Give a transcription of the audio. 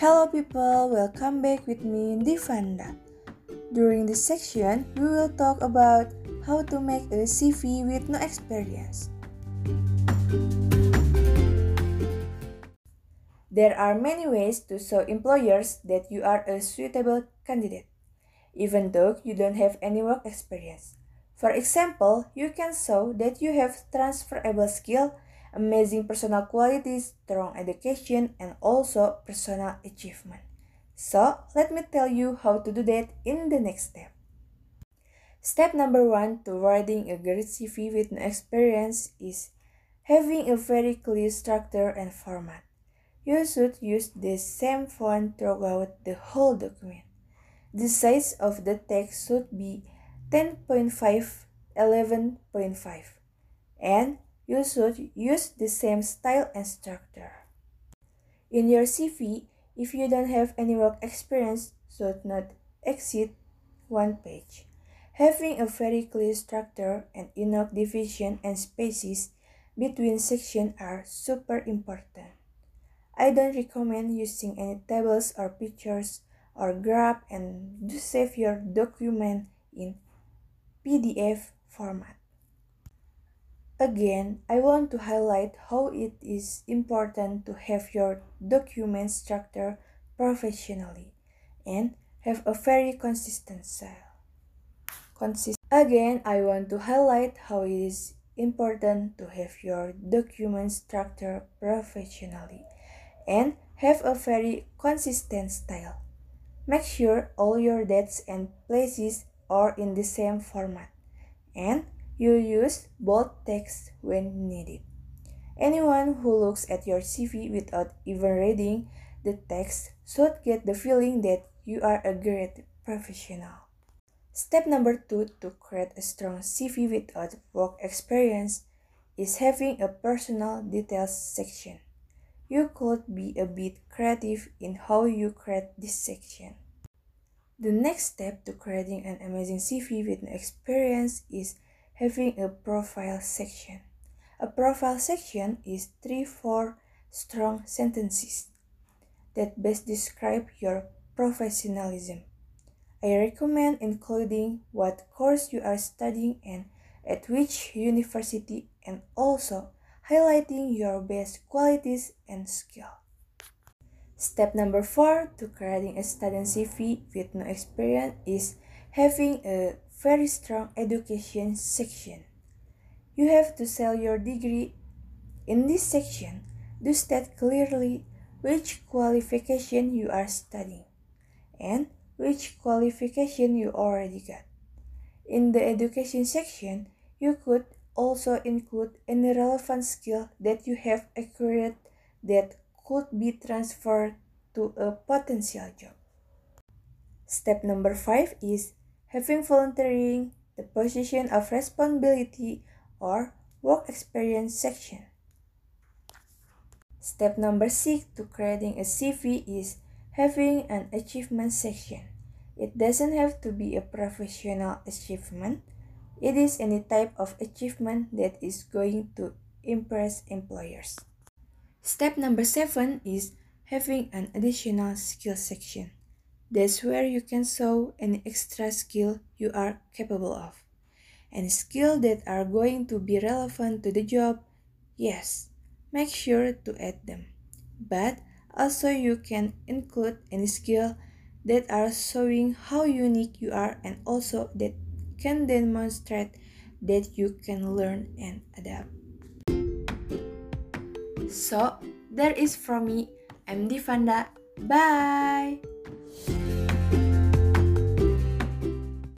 Hello people, welcome back with me Divanda. During this section, we will talk about how to make a CV with no experience. There are many ways to show employers that you are a suitable candidate, even though you don't have any work experience. For example, you can show that you have transferable skill amazing personal qualities, strong education, and also personal achievement. So, let me tell you how to do that in the next step. Step number one to writing a great CV with no experience is having a very clear structure and format. You should use the same font throughout the whole document. The size of the text should be 10.5 11.5 and you should use the same style and structure. In your CV, if you don't have any work experience, should not exceed one page. Having a very clear structure and enough division and spaces between sections are super important. I don't recommend using any tables or pictures or graph and do save your document in PDF format. Again, I want to highlight how it is important to have your document structured professionally and have a very consistent style. Consist Again, I want to highlight how it is important to have your document structured professionally and have a very consistent style. Make sure all your dates and places are in the same format and you use bold text when needed. Anyone who looks at your CV without even reading the text should get the feeling that you are a great professional. Step number two to create a strong CV without work experience is having a personal details section. You could be a bit creative in how you create this section. The next step to creating an amazing CV with experience is having a profile section. A profile section is three, four strong sentences that best describe your professionalism. I recommend including what course you are studying and at which university and also highlighting your best qualities and skill. Step number four to creating a student CV with no experience is having a very strong education section. You have to sell your degree. In this section, do state clearly which qualification you are studying and which qualification you already got. In the education section, you could also include any relevant skill that you have acquired that could be transferred to a potential job. Step number five is having volunteering the position of responsibility or work experience section. Step number six to creating a CV is having an achievement section. It doesn't have to be a professional achievement. It is any type of achievement that is going to impress employers. Step number seven is having an additional skill section. That's where you can show any extra skill you are capable of. Any skill that are going to be relevant to the job, yes, make sure to add them. But also you can include any skill that are showing how unique you are and also that can demonstrate that you can learn and adapt. So, that is from me. I'm Divanda. Bye!